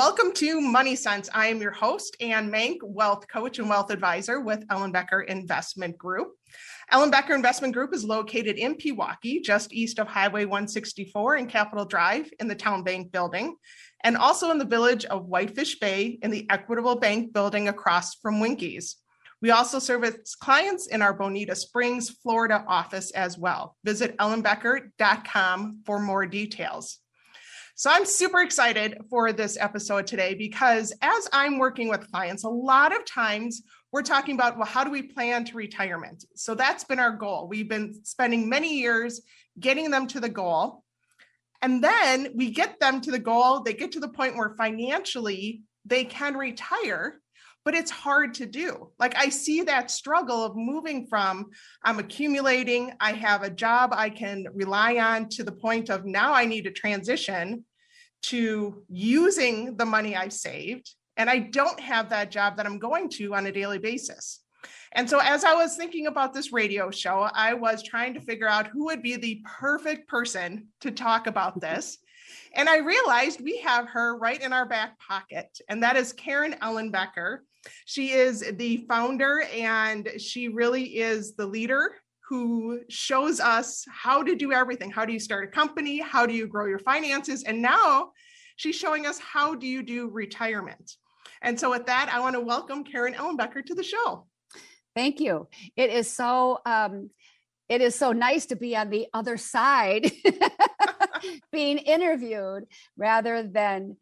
Welcome to Money Sense. I am your host, Anne Mank, wealth coach and wealth advisor with Ellenbecker Investment Group. Ellenbecker Investment Group is located in Pewaukee, just east of Highway 164 and Capitol Drive in the Town Bank building, and also in the village of Whitefish Bay in the Equitable Bank building across from Winkies. We also service clients in our Bonita Springs, Florida office as well. Visit ellenbecker.com for more details. So I'm super excited for this episode today because as I'm working with clients, a lot of times we're talking about, well, how do we plan to retirement? So that's been our goal. We've been spending many years getting them to the goal. And then we get them to the goal, they get to the point where financially they can retire, but it's hard to do. Like I see that struggle of moving from I'm accumulating, I have a job I can rely on to the point of now I need to transition to using the money I've saved and I don't have that job that I'm going to on a daily basis. And so, as I was thinking about this radio show, I was trying to figure out who would be the perfect person to talk about this. And I realized we have her right in our back pocket, and that is Karen Ellenbecker. She is the founder, and she really is the leader who shows us how to do everything. How do you start a company? How do you grow your finances? And now she's showing us how do you do retirement. And so, with that, I want to welcome Karen Ellenbecker to the show. Thank you. It is so um, it is so nice to be on the other side, being interviewed rather than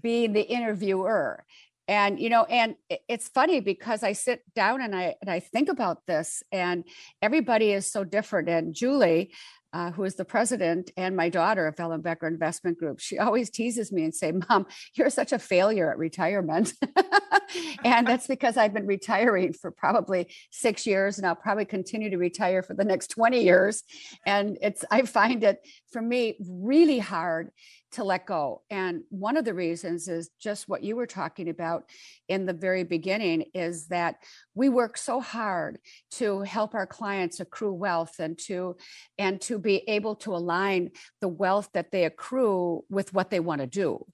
being the interviewer. And you know, and it's funny because I sit down and I and I think about this, and everybody is so different. And Julie, uh, who is the president and my daughter of Ellenbecker Investment Group, she always teases me and say, "Mom, you're such a failure at retirement," and that's because I've been retiring for probably six years, and I'll probably continue to retire for the next twenty years. And it's I find it for me really hard to let go. And one of the reasons is just what you were talking about in the very beginning is that we work so hard to help our clients accrue wealth and to and to be able to align the wealth that they accrue with what they want to do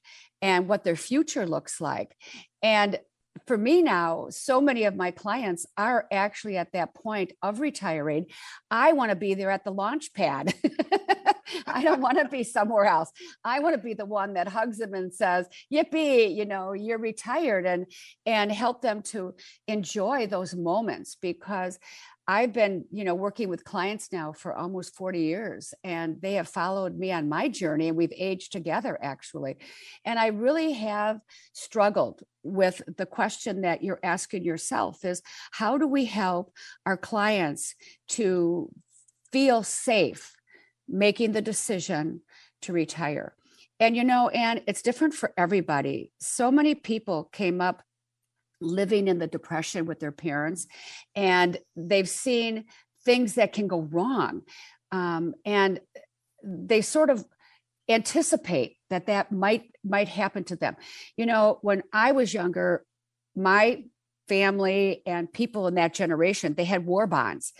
and what their future looks like. And for me now, so many of my clients are actually at that point of retiring. I want to be there at the launch pad. I don't want to be somewhere else. I want to be the one that hugs them and says, "Yippee! You know, you're retired," and and help them to enjoy those moments because I've been, you know, working with clients now for almost 40 years and they have followed me on my journey and we've aged together actually. And I really have struggled with the question that you're asking yourself is how do we help our clients to feel safe making the decision to retire? And you know, and it's different for everybody. So many people came up living in the depression with their parents and they've seen things that can go wrong um, and they sort of anticipate that that might might happen to them you know when i was younger my family and people in that generation they had war bonds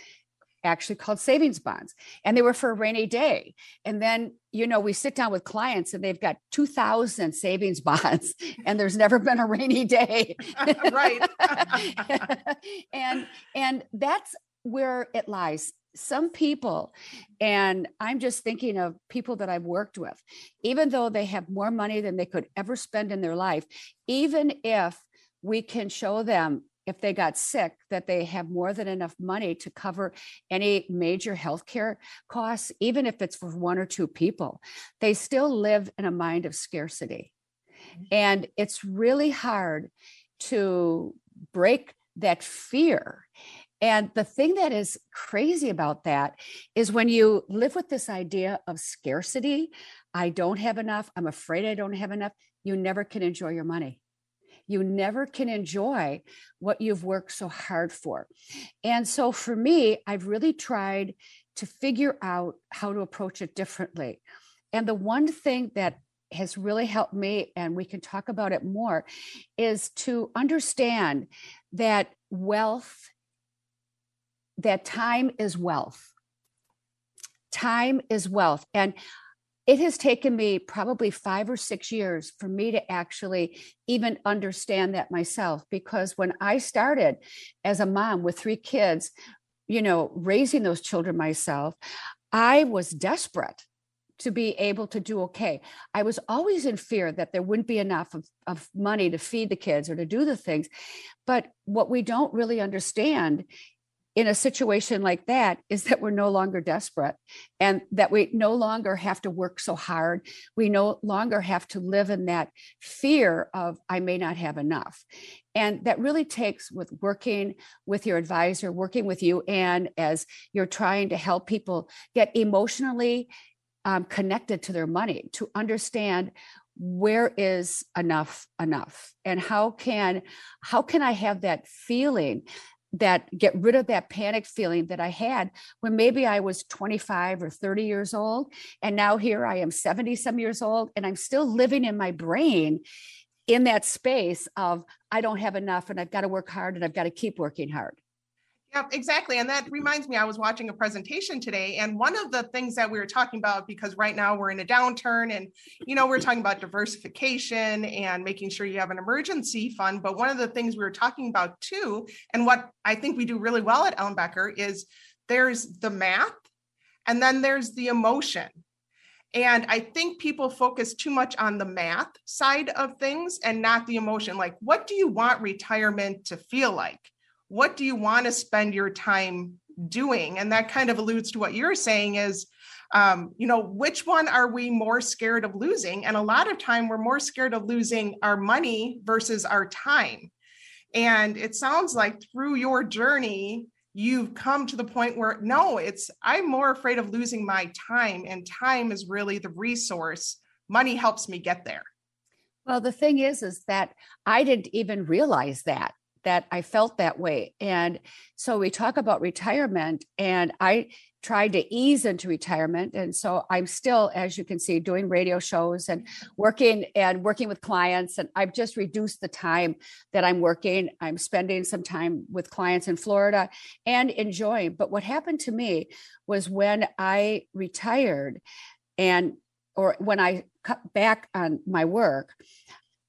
actually called savings bonds and they were for a rainy day. And then you know we sit down with clients and they've got 2000 savings bonds and there's never been a rainy day. Right. And and that's where it lies. Some people and i'm just thinking of people that i've worked with even though they have more money than they could ever spend in their life even if we can show them if they got sick that they have more than enough money to cover any major healthcare costs even if it's for one or two people. They still live in a mind of scarcity. Mm-hmm. and it's really hard to break that fear. And the thing that is crazy about that is when you live with this idea of scarcity i don't have enough i'm afraid i don't have enough you never can enjoy your money You never can enjoy what you've worked so hard for. And so for me, I've really tried to figure out how to approach it differently. And the one thing that has really helped me, and we can talk about it more, is to understand that wealth, that time is wealth. Time is wealth. And it has taken me probably five or six years for me to actually even understand that myself because when i started as a mom with three kids you know raising those children myself i was desperate to be able to do okay. I was always in fear that there wouldn't be enough of, of money to feed the kids or to do the things. But what we don't really understand in a situation like that is that we're no longer desperate and that we no longer have to work so hard. We no longer have to live in that fear of, I may not have enough. And that really takes with working with your advisor, working with you, and as you're trying to help people get emotionally um, connected to their money, to understand where is enough enough and how can how can i have that feeling that get rid of that panic feeling that I had when maybe I was 25 or 30 years old. And now here I am 70 some years old and I'm still living in my brain in that space of I don't have enough and I've got to work hard and I've got to keep working hard. Yeah, exactly. And that reminds me, I was watching a presentation today, and one of the things that we were talking about, because right now we're in a downturn, and you know, we're talking about diversification and making sure you have an emergency fund. But one of the things we were talking about too, and what I think we do really well at Ellenbecker is there's the math and then there's the emotion. And I think people focus too much on the math side of things and not the emotion. Like, what do you want retirement to feel like? What do you want to spend your time doing? And that kind of alludes to what you're saying is um, you know which one are we more scared of losing? And a lot of time we're more scared of losing our money versus our time. And it sounds like through your journey you've come to the point where no it's i'm more afraid of losing my time and time is really the resource. Money helps me get there. Well the thing is is that i didn't even realize that that I felt that way. And so we talk about retirement, and I tried to ease into retirement. And so I'm still, as you can see, doing radio shows and working and working with clients. And I've just reduced the time that I'm working. I'm spending some time with clients in Florida and enjoying. But what happened to me was when I retired and or when I cut back on my work,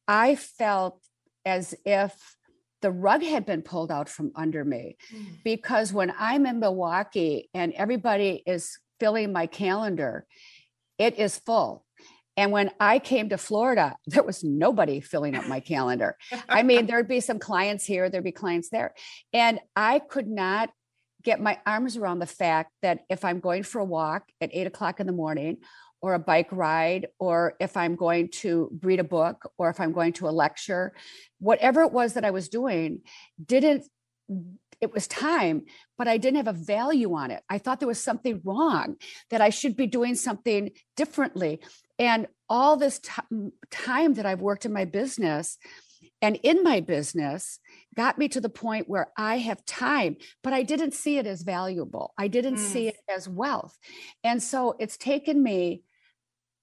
I felt as if the rug had been pulled out from under me mm. because when I'm in Milwaukee and everybody is filling my calendar, it is full. And when I came to Florida, there was nobody filling up my calendar. I mean, there'd be some clients here, there'd be clients there. And I could not get my arms around the fact that if I'm going for a walk at eight o'clock in the morning or a bike ride, or if I'm going to read a book, or if I'm going to a lecture, whatever it was that I was doing, didn't, it was time, but I didn't have a value on it. I thought there was something wrong, that I should be doing something differently. And all this t- time that I've worked in my business, and in my business got me to the point where I have time, but I didn't see it as valuable. I didn't mm. see it as wealth. And so it's taken me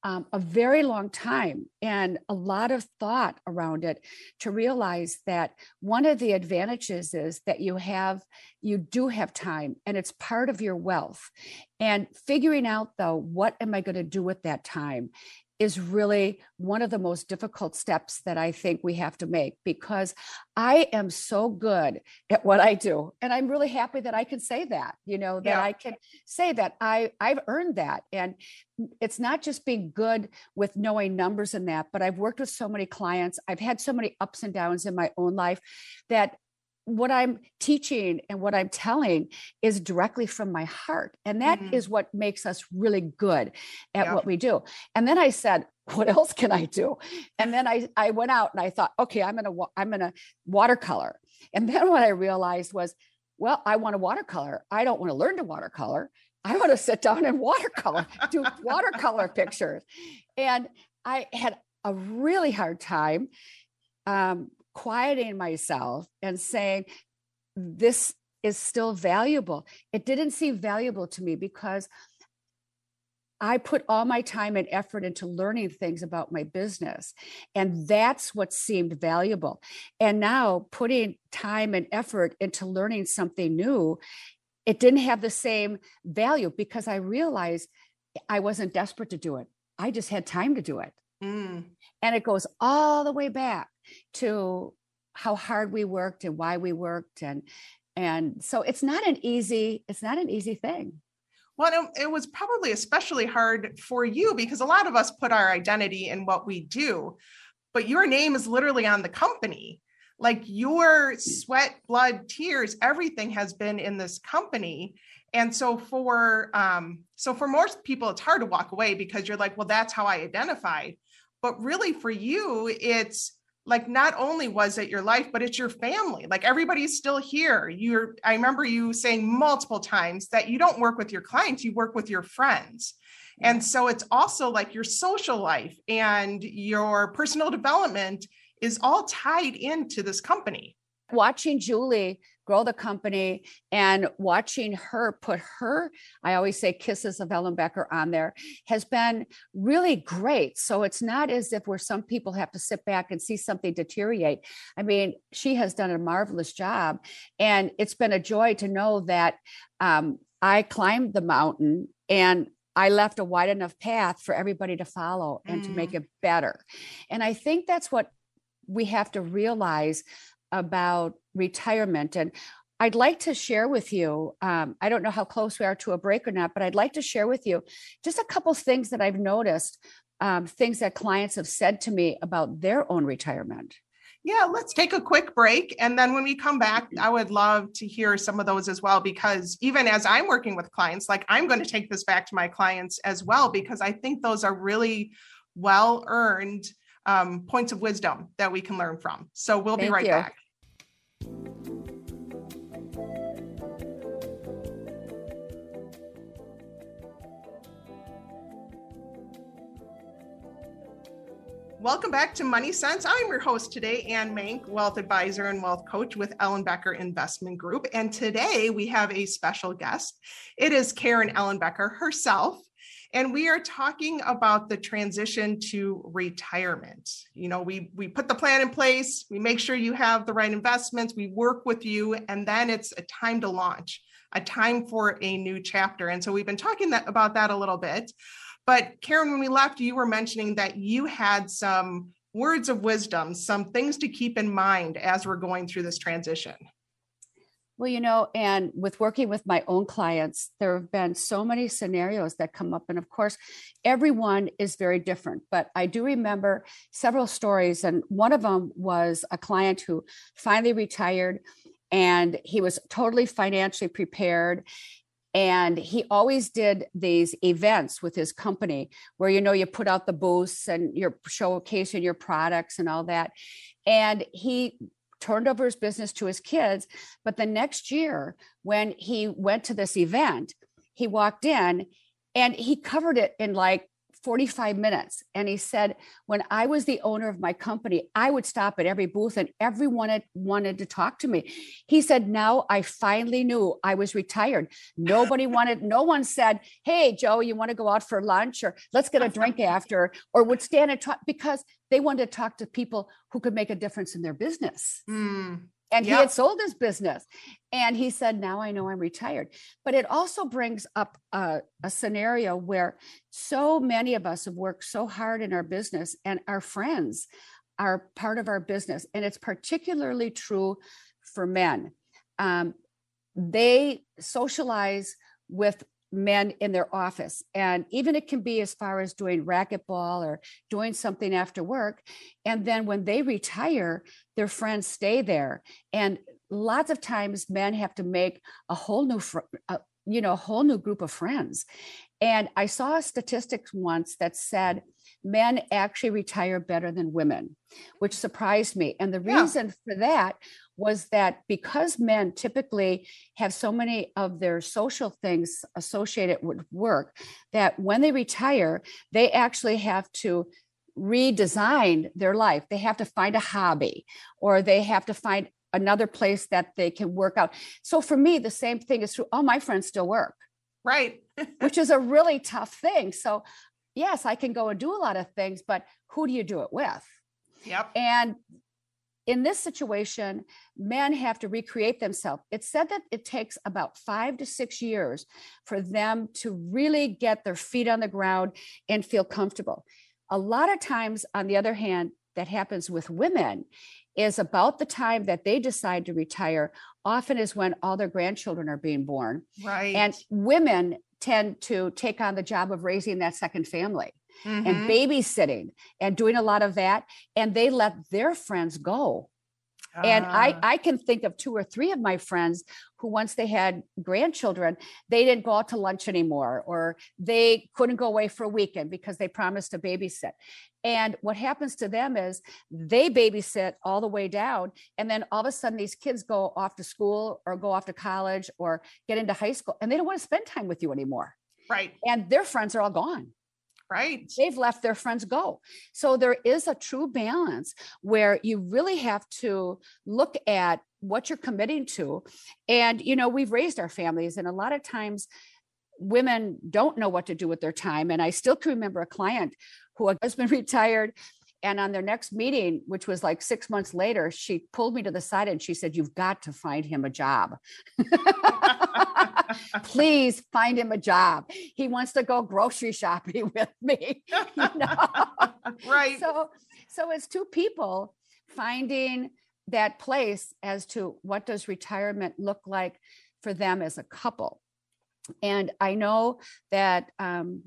um, a very long time and a lot of thought around it to realize that one of the advantages is that you have you do have time and it's part of your wealth. And figuring out though what am i going to do with that time is really one of the most difficult steps that I think we have to make because I am so good at what I do. And I'm really happy that I can say that, you know, that yeah. I can say that I, I've earned that. And it's not just being good with knowing numbers and that, but I've worked with so many clients. I've had so many ups and downs in my own life that what I'm teaching and what I'm telling is directly from my heart. And that mm-hmm. is what makes us really good at yeah. what we do. And then I said, what else can I do? And then I, I went out and I thought, okay, I'm going to, I'm going to watercolor. And then what I realized was, well, I want to watercolor. I don't want to learn to watercolor. I want to sit down and watercolor, do watercolor pictures. And I had a really hard time um, quieting myself and saying, this is still valuable. It didn't seem valuable to me because I put all my time and effort into learning things about my business. And that's what seemed valuable. And now putting time and effort into learning something new, it didn't have the same value because I realized I wasn't desperate to do it. I just had time to do it. Mm. And it goes all the way back to how hard we worked and why we worked and and so it's not an easy it's not an easy thing well, it, was probably especially hard for you because a lot of us put our identity in what we do, but your name is literally on the company. Like your sweat, blood, tears, everything has been in this company. And so for um, so for most people, it's hard to walk away because you're like, well, that's how I identify. But really, for you, it's like not only was it your life but it's your family. Like everybody's still here. You're i remember you saying multiple times that you don't work with your clients you work with your friends. And mm. so it's also like your social life and your personal development is all tied into this company. Watching julie grow the company and watching her put her, I always say kisses of Ellenbecker on there has been really great. So it's not as if where some people have to sit back and see something deteriorate. I mean, she has done a marvelous job. And it's been a joy to know that um, I climbed the mountain and I left a wide enough path for everybody to follow and mm. to make mm. it better. And I think that's what we have to realize about retirement. And I'd like to share with you, um, I don't know how close we are to a break or not, but I'd like to share with you just a couple things that I've noticed, um, things that clients have said to me about their own retirement. Yeah, let's take a quick break. And then when we come back, I would love to hear some of those as well, because even as I'm working with clients, like I'm going to take this back to my clients as well, because I think those are really well earned um, points of wisdom that we can learn from. So we'll Thank be right you. back. Welcome back to Money Sense. I'm your host today, Anne Mank, wealth advisor and wealth coach with Ellenbecker Investment Group. And today we have a special guest. It is Karen Ellenbecker herself. And we are talking about the transition to retirement. You know, we we put the plan in place, we make sure you have the right investments, we work with you, and then it's a time to launch, a time for a new chapter. And so we've been talking that, about that a little bit. But Karen, when we left, you were mentioning that you had some words of wisdom, some things to keep in mind as we're going through this transition. Well, you know, and with working with my own clients, there have been so many scenarios that come up. And of course, everyone is very different. But I do remember several stories. And one of them was a client who finally retired and he was totally financially prepared and he always did these events with his company where you know you put out the booths and you're showcasing your products and all that and he turned over his business to his kids. But the next year, when he went to this event, he walked in and he covered it in like 45 minutes. And he said, when I was the owner of my company, I would stop at every booth and everyone had wanted to talk to me. He said, now I finally knew I was retired. Nobody wanted, no one said, Hey, Joe, you want to go out for lunch or let's get a drink after, or would stand and talk because they wanted to talk to people who could make a difference in their business. Mm and yep. he had sold his business. And he said now i know i'm retired. But it also brings up a, a, scenario where so many of us have worked so hard in our business and our friends are part of our business. And it's particularly true for men. Um, they socialize with men in their office. And even it can be as far as doing racquetball or doing something after work. And then when they retire, their friends stay there. And lots of times men have to make a whole new, fr- uh, you know, a whole new group of friends. And I saw a statistics once that said men actually retire better than women, which surprised me. And the reason yeah. for that was that because men typically have so many of their social things associated with work, that when they retire, they actually have to redesign their life. They have to find a hobby or they have to find another place that they can work out. So for me, the same thing is true. All my friends still work. Right. which is a really tough thing. So, yes, I can go and do a lot of things, but who do you do it with? Yep. And in this situation, men have to recreate themselves. It's said that it takes about five to six years for them to really get their feet on the ground and feel comfortable. A lot of times, on the other hand, that happens with women is about the time that they decide to retire, often is when all their grandchildren are being born. Right. And women tend to take on the job of raising that second family Mhm. and babysitting and doing a lot of that. And they let their friends go. And I, Ah, I can think of two or three of my friends who, once they had grandchildren, they didn't go out to lunch anymore, or they couldn't go away for a weekend because they promised to babysit. And what happens to them is they babysit all the way down. And then all of a sudden, these kids go off to school or go off to college or get into high school, and they don't want to spend time with you anymore. right. And their friends are all gone Right. they've left their friends go. So there is a true balance where you really have to look at what you're committing to. And, you know, we've raised our families, and a lot of times women don't know what to do with their time. And I still can remember a client who just been retired. And on their next meeting, which was like six months later, she pulled me to the side and she said, You've got to find him a job. Please find him a job. He wants to go grocery shopping with me. you know? right. So so it's two people finding that place as to what does retirement look like for them as a couple. And I know that um,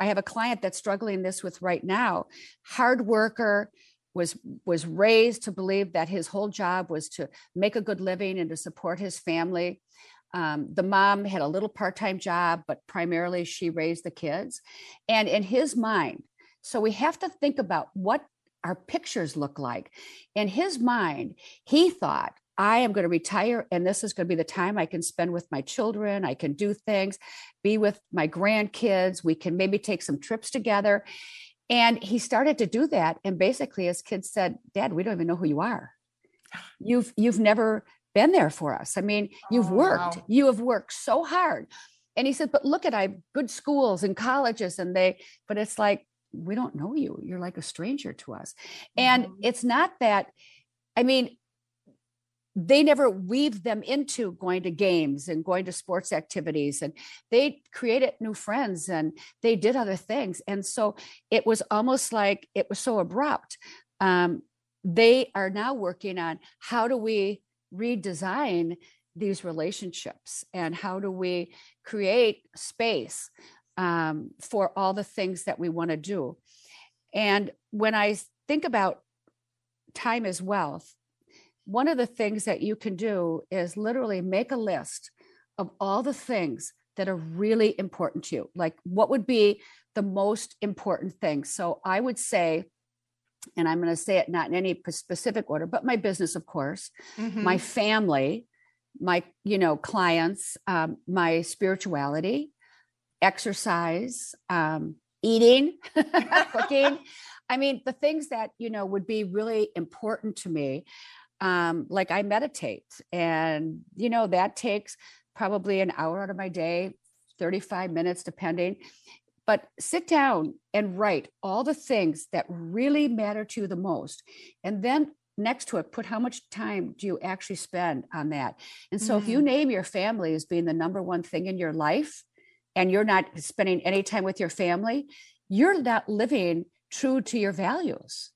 I have a client that's struggling this with right now. Hard worker was was raised to believe that his whole job was to make a good living and to support his family. Um, the mom had a little part-time job, but primarily she raised the kids. And in his mind, so we have to think about what our pictures look like. In his mind, he thought, I am going to retire and this is going to be the time I can spend with my children. I can do things, be with my grandkids. We can maybe take some trips together. And he started to do that. And basically his kids said, Dad, we don't even know who you are. You've you've never been there for us. I mean, you've Oh, worked, wow. you have worked so hard. And he said, but look at I have good schools and colleges, and they, but it's like, we don't know you. You're like a stranger to us. And Mhm. it's not that, I mean, they never weaved them into going to games and going to sports activities and they created new friends and they did other things. And so it was almost like it was so abrupt. Um, they are now working on how do we redesign these relationships and how do we create space um, for all the things that we want to do. And when i think about time as wealth one of the things that you can do is literally make a list of all the things that are really important to you. Like, what would be the most important things? So, I would say, and I'm going to say it not in any specific order, but my business, of course, Mhm. my family, my you know clients, um, my spirituality, exercise, um, eating, cooking. I mean, the things that you know would be really important to me um, like I meditate, and you know that takes probably an hour out of my day, 35 minutes, depending. But sit down and write all the things that really matter to you the most. And then next to it, put how much time do you actually spend on that? And so if you Mhm. name your family as being the number one thing in your life, and you're not spending any time with your family, you're not living true to your values.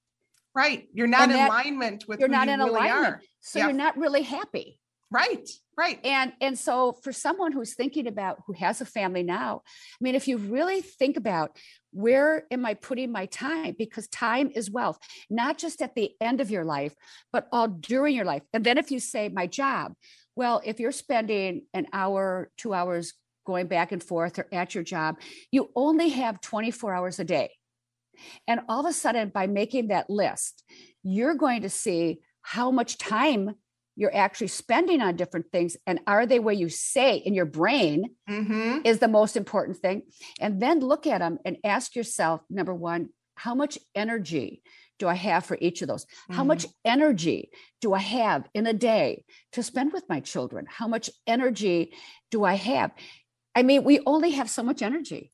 Right. You're not And in that- alignment with You're who not you in really alignment. are. So Yeah. you're not really happy. Right. Right. And and so for someone who's thinking about who has a family now, I mean, if you really think about where am I putting my time? Because time is wealth, not just at the end of your life, but all during your life. And then if you say my job, well, if you're spending an hour, two hours going back and forth or at your job, you only have 24 hours a day. And all of a sudden, by making that list, you're going to see how much time you're actually spending on different things. And are they where you say in your brain hmm is the most important thing? And then look at them and ask yourself number one, how much energy do I have for each of those? Mm-hmm. How much energy do I have in a day to spend with my children? How much energy do I have? I mean, we only have so much energy.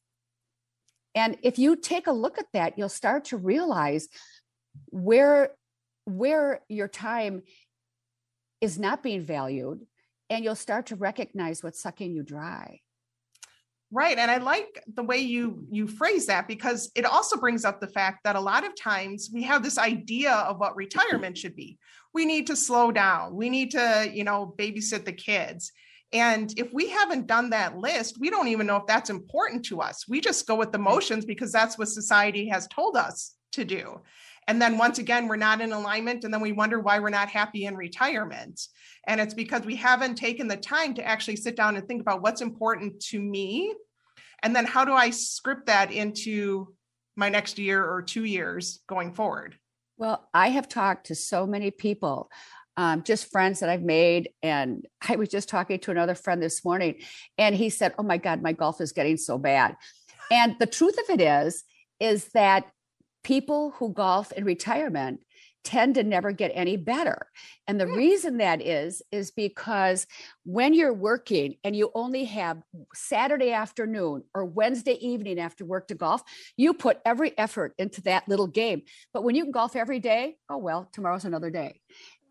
And if you take a look at that, you'll start to realize where where your time is not being valued and you'll start to recognize what's sucking you dry. Right. And I like the way you you phrase that because it also brings up the fact that a lot of times we have this idea of what retirement should be. We need to slow down. We need to, you know, babysit the kids. And if we haven't done that list, we don't even know if that's important to us. We just go with the mm. motions because that's what society has told us to do. And then once again, we're not in alignment. And then we wonder why we're not happy in retirement. And it's because we haven't taken the time to actually sit down and think about what's important to me. And then how do I script that into my next year or two years going forward? Well, I have talked to so many people, um, just friends that I've made. And I was just talking to another friend this morning, and he said, Oh my God, my golf is getting so bad. And the truth of it is, is that people who golf in retirement tend to never get any better. And the hmm. reason that is, is because when you're working and you only have Saturday afternoon or Wednesday evening after work to golf, you put every effort into that little game. But when you can golf every day, oh, well, tomorrow's another day.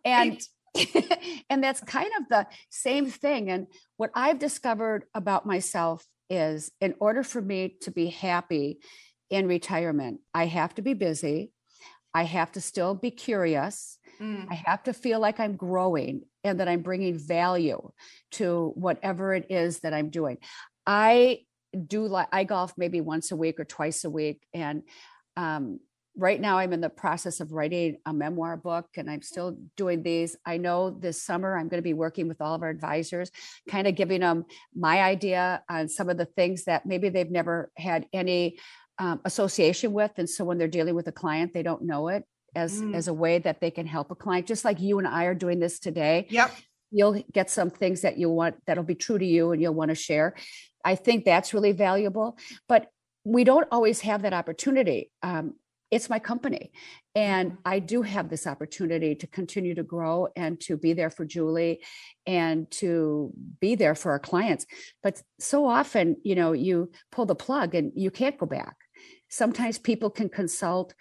And and that's kind of the same thing. And what I've discovered about myself is in order for me to be happy in retirement. I have to be busy. I have to still be curious. Mm. I have to feel like I'm growing and that I'm bringing value to whatever it is that I'm doing. I do like I golf maybe once a week or twice a week, and um, right now I'm in the process of writing a memoir book, and I'm still doing these. I know this summer I'm going to be working with all of our advisors, kind of giving them my idea on some of the things that maybe they've never had any um, association with and so when they're dealing with a client they don't know it as mm. as a way that they can help a client just like you and i are doing this today yep you'll get some things that you want that'll be true to you and you'll want to share i think that's really valuable but we don't always have that opportunity um, it's my company. And i do have this opportunity to continue to grow and to be there for julie and to be there for our clients. But so often you know you pull the plug and you can't go back. Sometimes people can consult,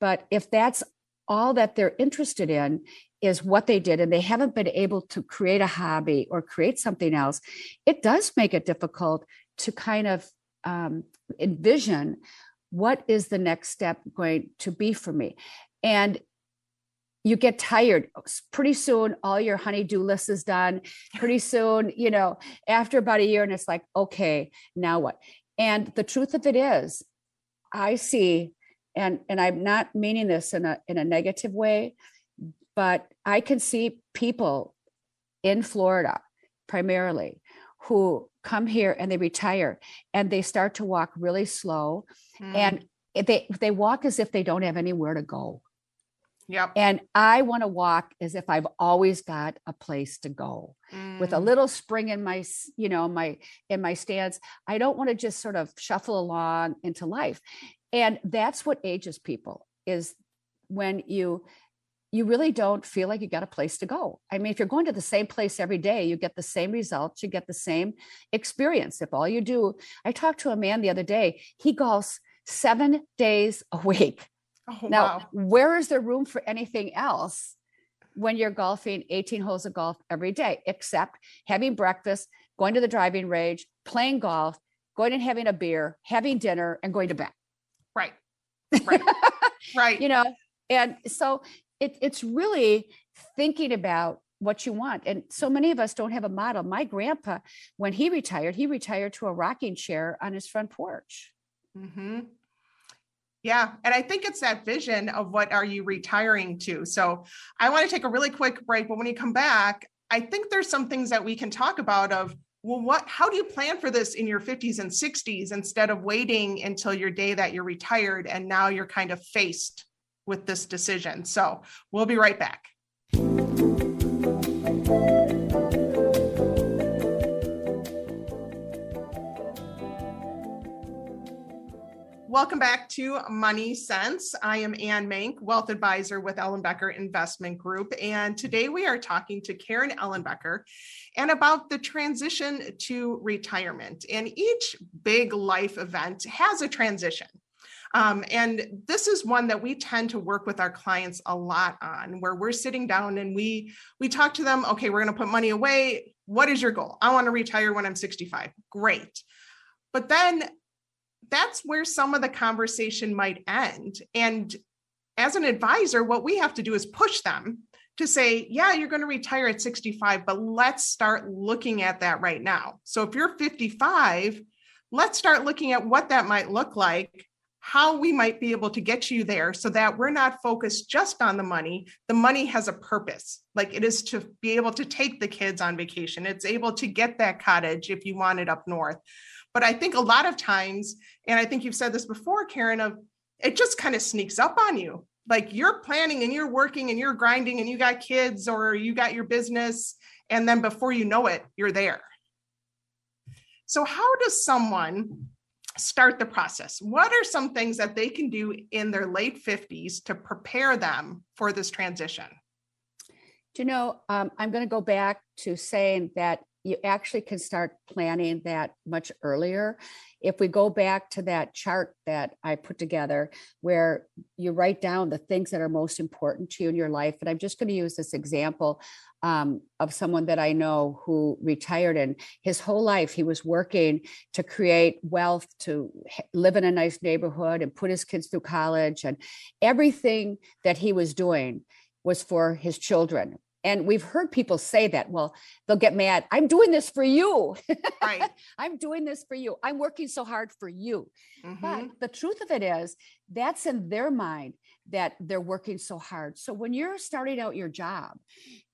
but if that's all that they're interested in is what they did and they haven't been able to create a hobby or create something else, it does make it difficult to kind of um, envision what is the next step going to be for me. And you get tired. Pretty soon all your honeydew list is done. Pretty soon you know after about a year and it's like okay now what? And the truth of it is I see, and and I'm not meaning this in a in a negative way, but I can see people in Florida primarily who come here and they retire and they start to walk really slow mm. and they they walk as if they don't have anywhere to go. Yep. And I want to walk as if I've always got a place to go mm. with a mm. little spring in my, you know, my in my stance. I don't want to just sort of shuffle along into life. And that's what ages people is when you you really don't feel like you got a place to go. I mean, if you're going to the same place every day, you get the same results, you get the same experience. If all you do, I talked to a man the other day, he golfs seven days a week. Oh, now, wow. where is there room for anything else when you're golfing 18 holes of golf every day, except having breakfast, going to the driving range, playing golf, going and having a beer, having dinner, and going to bed? Right. Right. right. You know, and so it, it's really thinking about what you want. And so many of us don't have a model. My grandpa, when he retired, he retired to a rocking chair on his front porch. Mm-hmm. Yeah. And I think it's that vision of what are you retiring to? So I want to take a really quick break, but when you come back, I think there's some things that we can talk about of well what how do you plan for this in your 50s and 60s instead of waiting until your day that you're retired and now you're kind of faced with this decision. So we'll be right back. Welcome back to Money Sense. I am Anne Mank, Wealth Advisor with Ellenbecker Investment Group. And today we are talking to Karen Ellenbecker and about the transition to retirement. And each big life event has a transition. Um, and this is one that we tend to work with our clients a lot on, where we're sitting down and we we talk to them. Okay, we're going to put money away. What is your goal? I want to retire when I'm 65. Great. But then that's where some of the conversation might end. And as an advisor, what we have to do is push them to say, yeah, you're going to retire at 65, but let's start looking at that right now. So if you're 55, let's start looking at what that might look like, how we might be able to get you there so that we're not focused just on the money. The money has a purpose, like it is to be able to take the kids on vacation, it's able to get that cottage if you want it up north. But I think a lot of times, and I think you've said this before, Karen, of it just kind of sneaks up on you. Like you're planning and you're working and you're grinding and you got kids or you got your business. And then before you know it, you're there. So, how does someone start the process? What are some things that they can do in their late 50s to prepare them for this transition? Do you know, um, I'm going to go back to saying that you actually can start planning that much earlier. If we go back to that chart that I put together, where you write down the things that are most important to you in your life, and I'm just going to use this example um, of someone that I know who retired, and his whole life he was working to create wealth, to live in a nice neighborhood, and put his kids through college, and everything that he was doing was for his children and we've heard people say that well they'll get mad i'm doing this for you right. I'm doing this for you. I'm working so hard for you. Mm-hmm. but the truth of it is that's in their mind that they're working so hard. So when you're starting out your job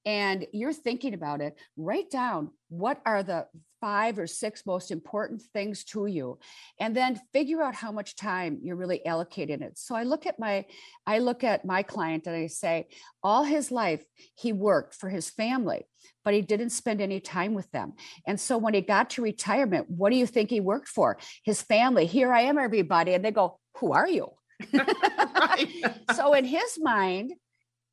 and you're thinking about it, write down what are the five or six most important things to you and then figure out how much time you're really allocating it. So i look at my i look at my client and i say all his life he worked for his family but he didn't spend any time with them. And so when he got to retirement what do you think he worked for? His family here i am everybody and they go who are you? So in his mind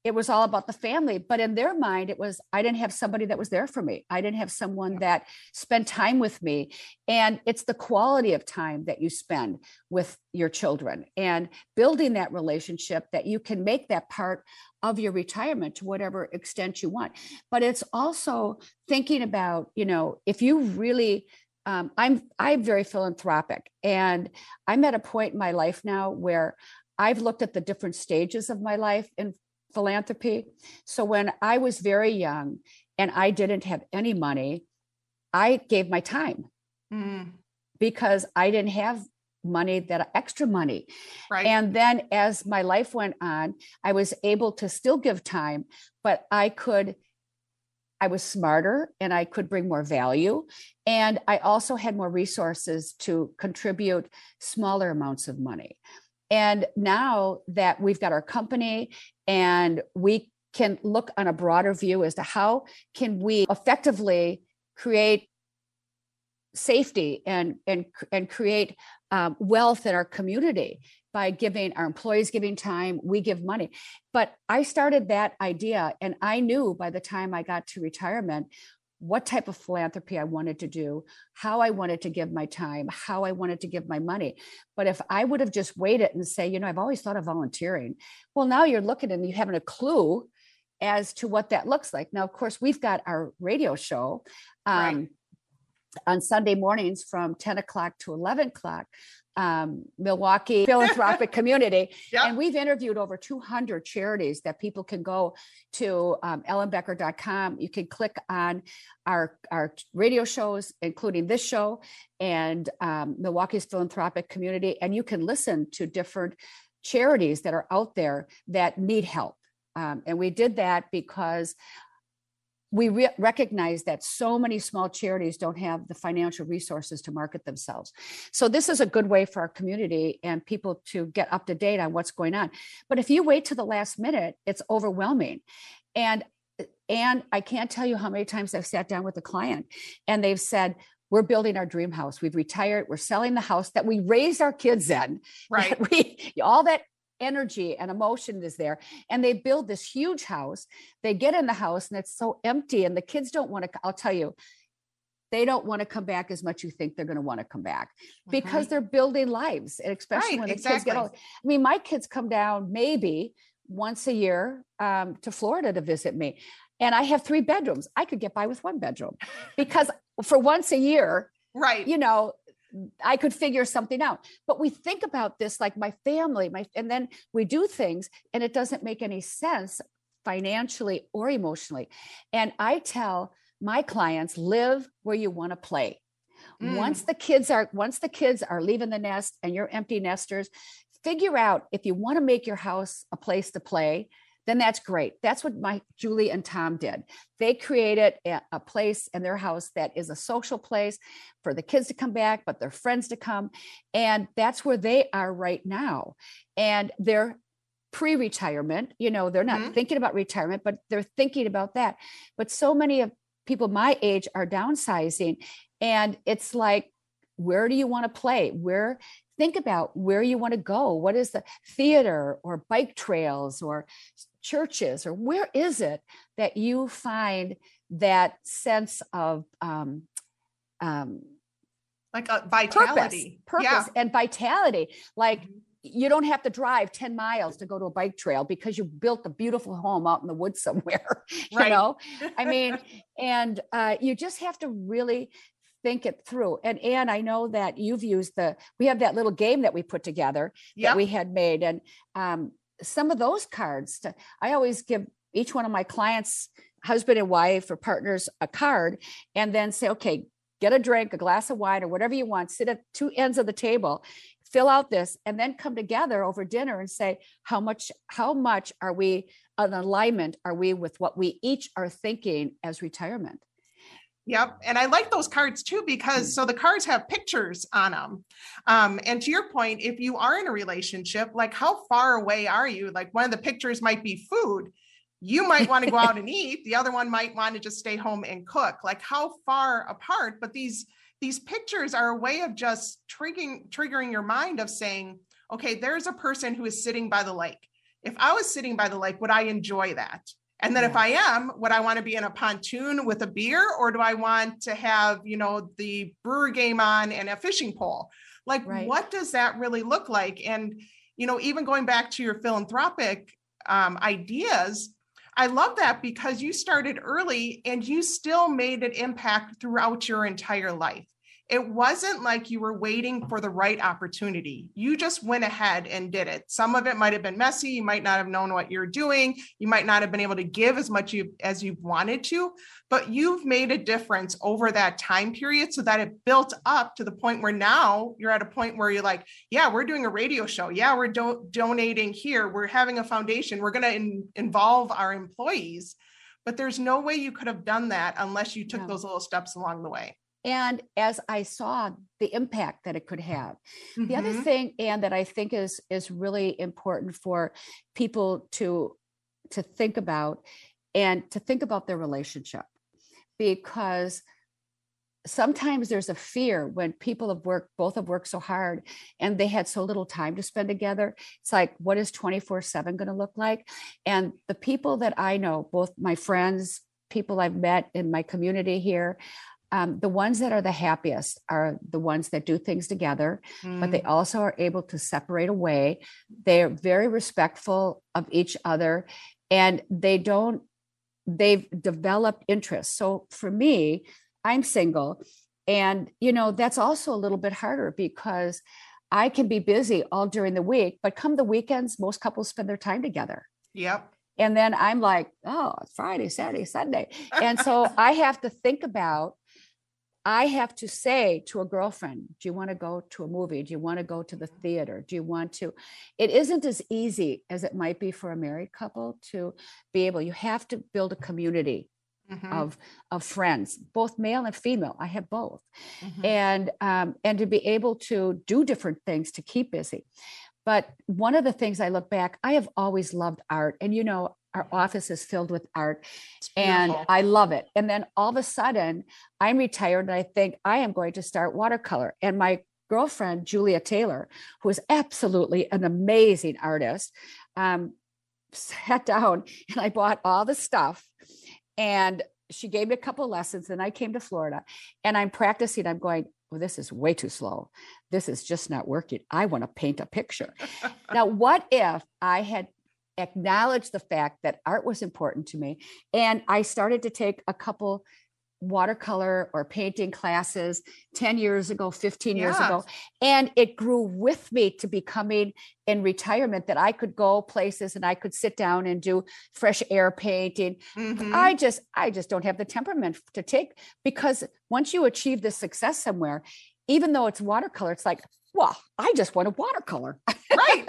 it was all about the family but in their mind it was i didn't have somebody that was there for me. I didn't have someone that spent time with me. And it's the quality of time that you spend with your children and building that relationship that you can make that part of your retirement to whatever extent you want. But it's also thinking about you know if you really um, i'm i'm very philanthropic and i'm at a point in my life now where I've looked at the different stages of my life in philanthropy. So when I was very young and I didn't have any money, I gave my time mm. because I didn't have money that extra money. Right. And then as my life went on, I was able to still give time, but I could I was smarter and I could bring more value. And I also had more resources to contribute smaller amounts of money. And now that we've got our company and we can look on a broader view as to how can we effectively create safety and and and create um, wealth in our community by giving our employees giving time we give money. But i started that idea and i knew by the time i got to retirement what type of philanthropy I wanted to do, how I wanted to give my time, how I wanted to give my money. But if I would have just waited and say, you know, I've always thought of volunteering. Well, now you're looking and you haven't a clue as to what that looks like. Now, of course, we've got our radio show. Um, right. On Sunday mornings from 10 o'clock to 11 o'clock, um, Milwaukee philanthropic community. Yep. And we've interviewed over 200 charities that people can go to um, ellenbecker.com. You can click on our, our radio shows, including this show and um, Milwaukee's philanthropic community, and you can listen to different charities that are out there that need help. Um, and we did that because we re- recognize that so many small charities don't have the financial resources to market themselves. So this is a good way for our community and people to get up to date on what's going on. But if you wait to the last minute, it's overwhelming. And and I can't tell you how many times I've sat down with a client and they've said, we're building our dream house. We've retired. We're selling the house that we raised our kids in. Right. We all that energy and emotion is there and they build this huge house. They get in the house and it's so empty and the kids don't want to i'll tell you they don't want to come back as much you think they're going to want to come back because they're building lives and especially Right, when the kids get old. I mean my kids come down maybe once a year um, to florida to visit me and i have three bedrooms. I could get by with one bedroom because for once a year right. you know i could figure something out. But we think about this like my family my and then we do things and it doesn't make any sense financially or emotionally. And i tell my clients live where you want to play Mm. once the kids are once the kids are leaving the nest and you're empty nesters figure out if you want to make your house a place to play then that's great. That's what my julie and tom did. They created a, a place in their house that is a social place for the kids to come back but their friends to come and that's where they are right now. And they're pre-retirement you know they're not Mhm. thinking about retirement but they're thinking about that. But so many of people my age are downsizing and it's like where do you want to play? Where think about where you want to go. What is the theater or bike trails or churches or where is it that you find that sense of um, um, like a purpose, vitality. purpose Yeah. and vitality. Like Mhm. you don't have to drive 10 miles to go to a bike trail because you built a beautiful home out in the woods somewhere. you know, I mean, and uh, you just have to really think it through. And Anne, I know that you've used the, we have that little game that we put together Yep. that we had made. And um, some of those cards, to, I always give each one of my clients, husband and wife or partners, a card and then say, okay, get a drink, a glass of wine, or whatever you want, sit at two ends of the table, fill out this, and then come together over dinner and say, how much, how much are we in alignment are we with what we each are thinking as retirement? Yep. And I like those cards too because so the cards have pictures on them. Um, and to your point, if you are in a relationship, like how far away are you? Like one of the pictures might be food. You might want to go out and eat. The other one might want to just stay home and cook. Like how far apart? But these these pictures are a way of just triggering triggering your mind of saying, okay, there's a person who is sitting by the lake. If I was sitting by the lake, would I enjoy that? And then if I am, would I want to be in a pontoon with a beer or do I want to have, you know, the brewer game on and a fishing pole? Like, Right. what does that really look like? And, you know, even going back to your philanthropic um, ideas, I love that because you started early and you still made an impact throughout your entire life. It wasn't like you were waiting for the right opportunity. You just went ahead and did it. Some of it might have been messy. You might not have known what you're doing. You might not have been able to give as much you, as you wanted to, but you've made a difference over that time period so that it built up to the point where now you're at a point where you're like, yeah, we're doing a radio show. Yeah, we're do- donating here. We're having a foundation. We're going to in- involve our employees. But there's no way you could have done that unless you took No. those little steps along the way. And as I saw the impact that it could have, The other Mhm. thing, and that I think is is really important for people to to think about and to think about their relationship because sometimes there's a fear when people have worked both have worked so hard and they had so little time to spend together. It's like what is 24 7 going to look like? And the people that i know both my friends people i've met in my community here um, the ones that are the happiest are the ones that do things together but they Mm, also are able to separate away. They're very respectful of each other and they don't, they've developed interests. So for me, I'm single. And, you know, that's also a little bit harder because I can be busy all during the week, but come the weekends, most couples spend their time together. Yep. And then I'm like, oh, it's Friday, Saturday, Sunday. And so I have to think about, I have to say to a girlfriend, do you want to go to a movie? Do you want to go to the theater? Do you want to? It isn't as easy as it might be for a married couple to be able, you have to build a community Mhm, of, of friends, both male and female. I have both mhm. and um, and to be able to do different things to keep busy but one of the things i look back i have always loved art and you know our office is filled with art and. I love it. And then all of a sudden, I'm retired and I think I am going to start watercolor. And my girlfriend, Julia Taylor, who is absolutely an amazing artist, um, sat down and I bought all the stuff. And she gave me a couple lessons. And I came to Florida and I'm practicing. I'm going, well, this is way too slow. This is just not working. I want to paint a picture. now, what if I had acknowledged the fact that art was important to me. And I started to take a couple watercolor or painting classes 10 years ago 15 years ago and it grew with me to becoming in retirement that I could go places and I could sit down and do fresh air painting. Mhm. I just I just don't have the temperament to take because once you achieve this success somewhere, even though it's watercolor, it's like, well, I just want a watercolor. right.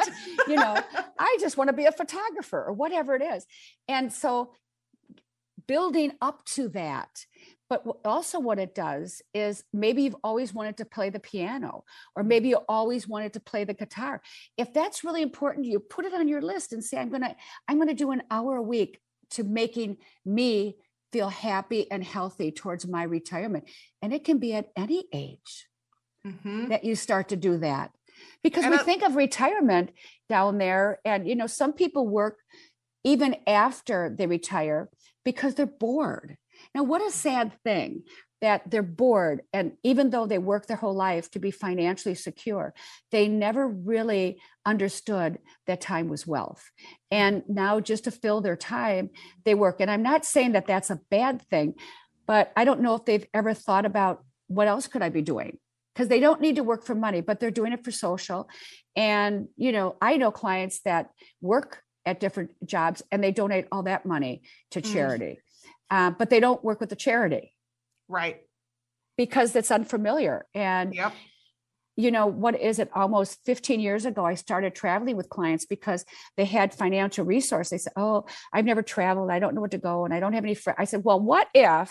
you know, I just want to be a photographer or whatever it is. And so building up to that. But also, what it does is maybe you've always wanted to play the piano, or maybe you always wanted to play the guitar. If that's really important to you, put it on your list and say, I'm gonna, I'm gonna do an hour a week to making me feel happy and healthy towards my retirement. And it can be at any age Mhm. that you start to do that. Because And we I- think of retirement down there and you know some people work even after they retire because they're bored. Now what a sad thing that they're bored and even though they work their whole life to be financially secure they never really understood that time was wealth. And now just to fill their time they work. And i'm not saying that that's a bad thing but i don't know if they've ever thought about what else could i be doing because they don't need to work for money but they're doing it for social. And you know i know clients that work at different jobs and they donate all that money to Mm. charity uh, but they don't work with the charity. Right. because it's unfamiliar. And Yep. you know what is it? Almost 15 years ago i started traveling with clients because they had financial resource they said oh i've never traveled. I don't know where to go and i don't have any friends i said well what if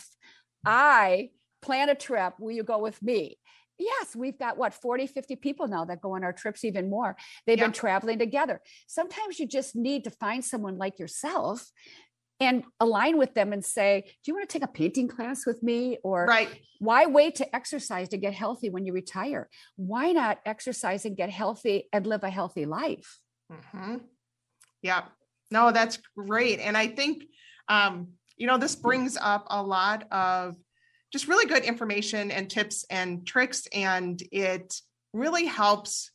i plan a trip? Will you go with me yes we've got what 40 50 people now that go on our trips even more they've Yeah. been traveling together sometimes you just need to find someone like yourself and align with them and say do you want to take a painting class with me or Right. why wait to exercise to get healthy when you retire? Why not exercise and get healthy and live a healthy life? hmm Yeah. No, that's great. And I think, um, you know, this brings up a lot of just really good information and tips and tricks. And it really helps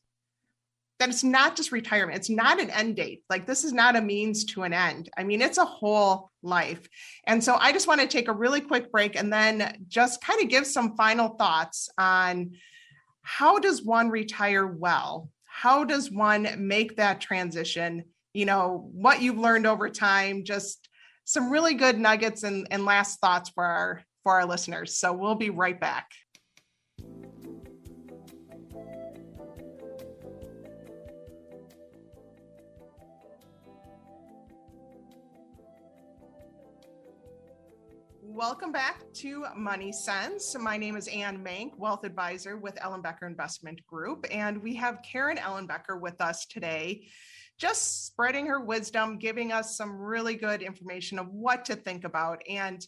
that it's not just retirement, it's not an end date. Like, this is not a means to an end. I mean, it's a whole life. And so I just want to take a really quick break and then just kind of give some final thoughts on how does one retire well? How does one make that transition? You know, what you've learned over time, just some really good nuggets and, and last thoughts for our for our listeners. So we'll be right back. Welcome back to Money Sense. My name is Anne Mank, wealth advisor with Ellenbecker Investment Group, and we have Karen Ellenbecker with us today, just spreading her wisdom, giving us some really good information of what to think about. And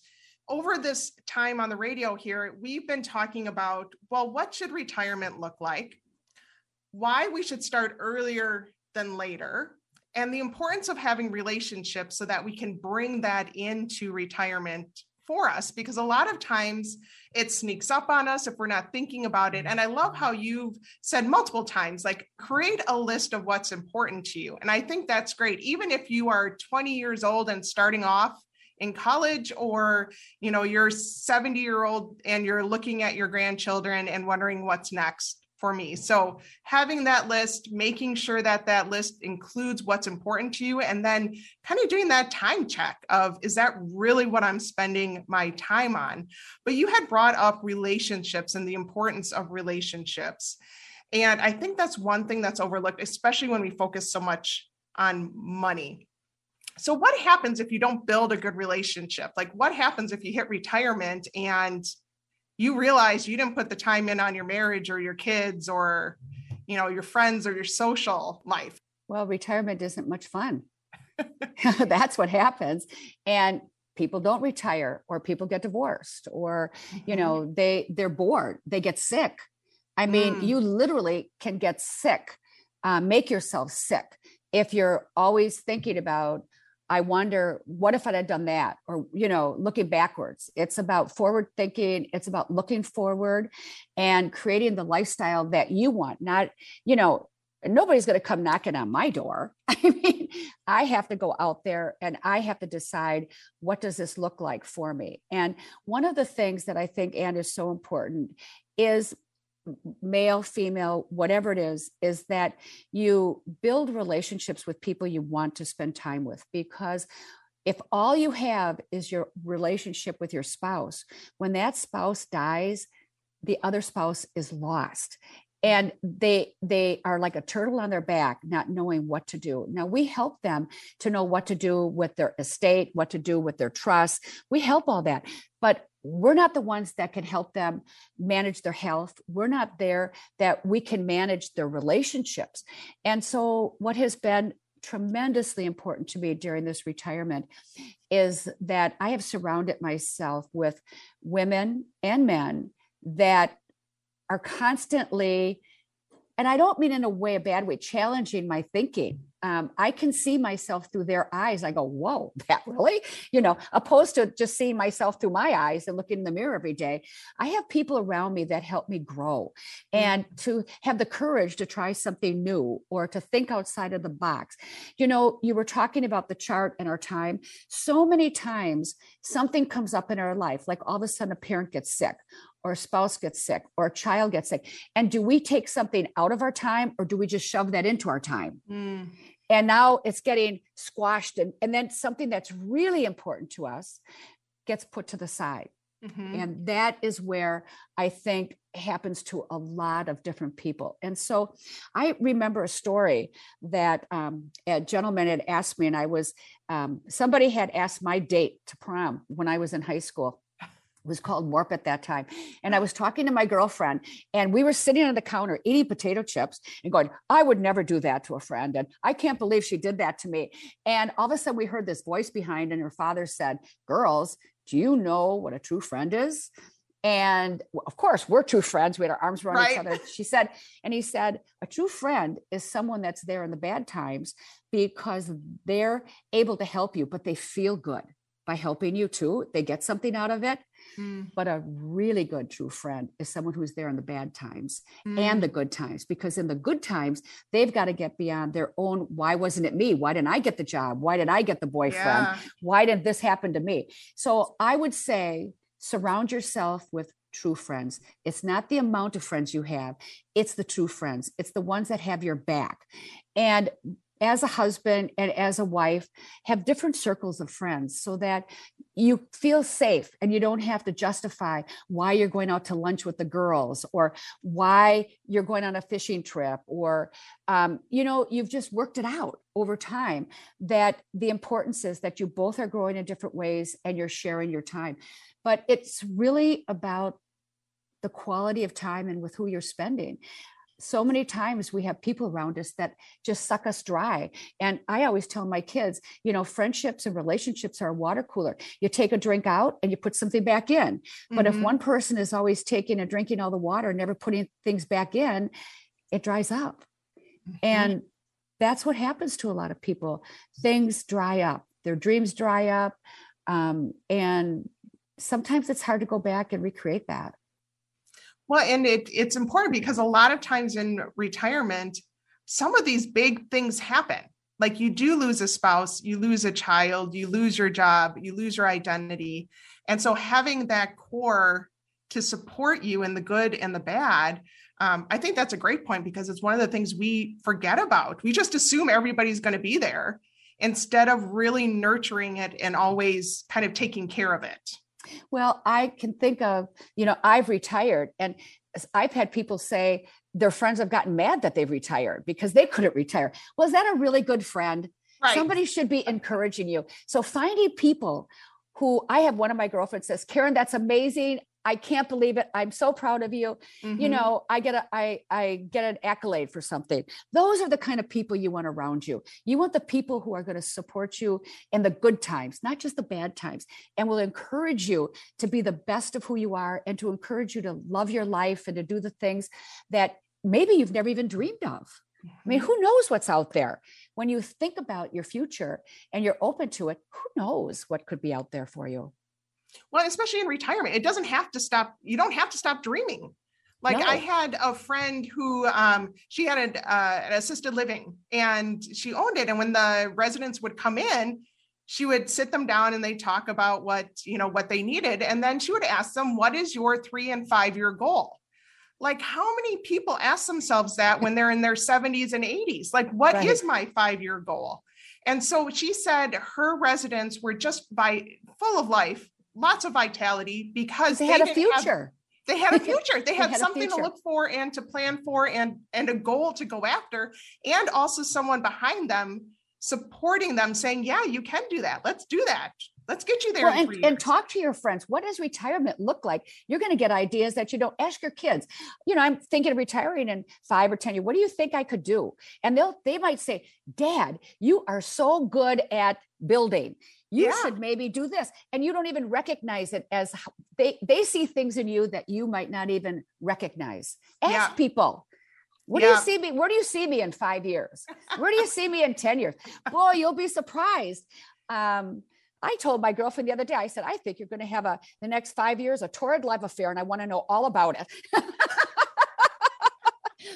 over this time on the radio here, we've been talking about well, what should retirement look like? Why we should start earlier than later, and the importance of having relationships so that we can bring that into retirement for us because a lot of times it sneaks up on us if we're not thinking about it. Mm-hmm. And I love how you've said multiple times, like create a list of what's important to you. And I think that's great. Even if you are 20 years old and starting off in college or you know you're 70 year old and you're looking at your grandchildren and wondering what's next for me. So having that list making sure that that list includes what's important to you and then kind of doing that time check of is that really what i'm spending my time on? But you had brought up relationships and the importance of relationships. And i think that's one thing that's overlooked especially when we focus so much on money so what happens if you don't build a good relationship like what happens if you hit retirement and you realize you didn't put the time in on your marriage or your kids or you know your friends or your social life Well, retirement isn't much fun. That's what happens. And people don't retire or people get divorced or you know they they're bored they get sick i mean Mm. you literally can get sick uh, make yourself sick if you're always thinking about i wonder what if i had done that? Or you know looking backwards it's about forward thinking it's about looking forward and creating the lifestyle that you want not you know nobody's going to come knocking on my door. I mean i have to go out there and i have to decide what does this look like for me? And one of the things that i think and is so important is male female whatever it is is that you build relationships with people you want to spend time with because if all you have is your relationship with your spouse when that spouse dies the other spouse is lost. And they they are like a turtle on their back not knowing what to do. Now we help them to know what to do with their estate what to do with their trust. We help all that. But we're not the ones that can help them manage their health. We're not there that we can manage their relationships. And so what has been tremendously important to me during this retirement is that i have surrounded myself with women and men that are constantly and i don't mean in a way a bad way challenging my thinking. Um, i can see myself through their eyes. I go whoa that really? You know opposed to just seeing myself through my eyes and looking in the mirror every day. I have people around me that help me grow and to have the courage to try something new or to think outside of the box. You know you were talking about the chart in our time. So many times something comes up in our life like all of a sudden a parent gets sick or a spouse gets sick or a child gets sick. And do we take something out of our time or do we just shove that into our time? Mm. and now it's getting squashed and, and then something that's really important to us gets put to the side. Mhm. and that is where i think happens to a lot of different people. And so i remember a story that um, a gentleman had asked me and i was um, somebody had asked my date to prom when i was in high school was called warp at that time. And i was talking to my girlfriend and we were sitting on the counter eating potato chips and going i would never do that to a friend. And i can't believe she did that to me. And all of a sudden we heard this voice behind and her father said girls do you know what a true friend is? And of course we're true friends. We had our arms around each other. She said and he said a true friend is someone that's there in the bad times because they're able to help you but they feel good by helping you too they get something out of it. Mm. but a really good true friend is someone who's there in the bad times Mm. and the good times because in the good times they've got to get beyond their own why wasn't it me? Why didn't i get the job? Why did i get the boyfriend? Yeah. why did this happen to me? So i would say surround yourself with true friends. It's not the amount of friends you have it's the true friends. It's the ones that have your back. And as a husband and as a wife have different circles of friends so that you feel safe and you don't have to justify why you're going out to lunch with the girls or why you're going on a fishing trip or um, you know you've just worked it out over time that the importance is that you both are growing in different ways and you're sharing your time. But it's really about the quality of time and with who you're spending so many times we have people around us that just suck us dry. And I always tell my kids, you know, friendships and relationships are a water cooler. You take a drink out and you put something back in. But if Mhm. one person is always taking and drinking all the water, never putting things back in, it dries up. Mhm. And that's what happens to a lot of people. Things dry up, their dreams dry up. Um, and sometimes it's hard to go back and recreate that. Well, and it it's important because a lot of times in retirement, some of these big things happen. Like you do lose a spouse, you lose a child, you lose your job, you lose your identity. And so having that core to support you in the good and the bad, um, I think that's a great point because it's one of the things we forget about. We just assume everybody's going to be there instead of really nurturing it and always kind of taking care of it. Well, I can think of, you know, I've retired and I've had people say their friends have gotten mad that they've retired because they couldn't retire. Well, is that a really good friend? Somebody should be encouraging you. So finding people who I have one of my girlfriends says, Karen, that's amazing. I can't believe it. I'm so proud of you. You Mhm. know, I get a I I get an accolade for something. Those are the kind of people you want around you. You want the people who are going to support you in the good times, not just the bad times, and will encourage you to be the best of who you are and to encourage you to love your life and to do the things that maybe you've never even dreamed of. I mean, who knows what's out there? When you think about your future and you're open to it, who knows what could be out there for you? Well, especially in retirement, it doesn't have to stop. You don't have to stop dreaming. Like I had a friend who um, she had an, uh, an assisted living and she owned it. And when the residents would come in, she would sit them down and they talk about what you know what they needed, and then she would ask them, "What is your three and five year goal?" Like how many people ask themselves that when they're in their 70s and 80s? Like, what is Right. my five year goal? And so she said her residents were just by full of life, lots of vitality because They had a didn't have- future. they had a future. They had had something to look for and to plan for and and a goal to go after and also someone behind them supporting them saying, "Yeah, you can do that. Let's do that. Let's get you there Well, and, and talk to your friends. What does retirement look like? You're going to get ideas that you don't ask your kids. You know, I'm thinking of retiring in five or 10 years. What do you think I could do? And they'll, they might say, Dad, you are so good at building. You Yeah. should maybe do this. And you don't even recognize it as they, they see things in you that you might not even recognize. Ask Yeah. people. What do you see me? Where do you see me in five years? Where do you see me in 10 years? Boy, you'll be surprised. Um, I told my girlfriend the other day, I said, I think you're going to have a the next five years a torrid love affair, and I want to know all about it.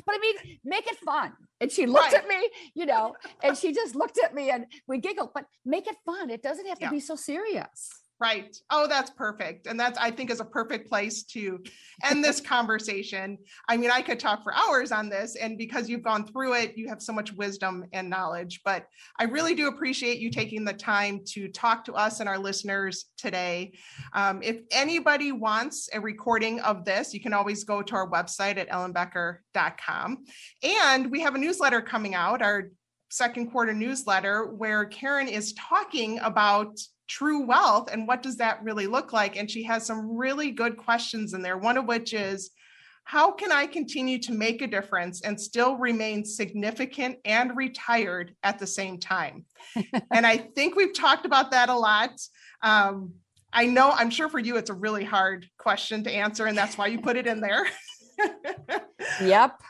but I mean, make it fun. And she looked Right. at me, you know, and she just looked at me and we giggled, but make it fun. It doesn't have to Yeah. be so serious. Right. Oh, that's perfect. And that's, I think, is a perfect place to end this conversation. I mean, I could talk for hours on this, and because you've gone through it, you have so much wisdom and knowledge. But I really do appreciate you taking the time to talk to us and our listeners today. Um, if anybody wants a recording of this, you can always go to our website at ellenbecker.com. And we have a newsletter coming out, our second quarter newsletter, where Karen is talking about true wealth and what does that really look like? And she has some really good questions in there one of which is how can i continue to make a difference and still remain significant and retired at the same time? And i think we've talked about that a lot. Um, i know i'm sure for you it's a really hard question to answer and that's why you put it in there. Yep.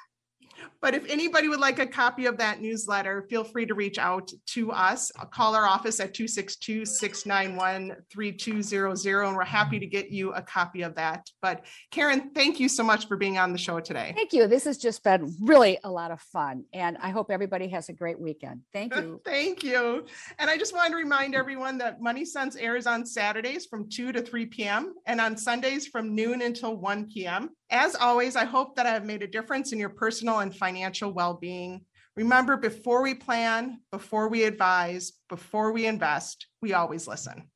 But if anybody would like a copy of that newsletter, feel free to reach out to us. Uh, call our office at 262 691 3200, and we're happy to get you a copy of that. But Karen, thank you so much for being on the show today. Thank you. This has just been really a lot of fun. And I hope everybody has a great weekend. Thank you. Thank you. And I just wanted to remind everyone that Money Sense airs on Saturdays from 2 to 3 p.m. and on Sundays from noon until 1 p.m. As always, I hope that I have made a difference in your personal and financial well being. Remember, before we plan, before we advise, before we invest, we always listen.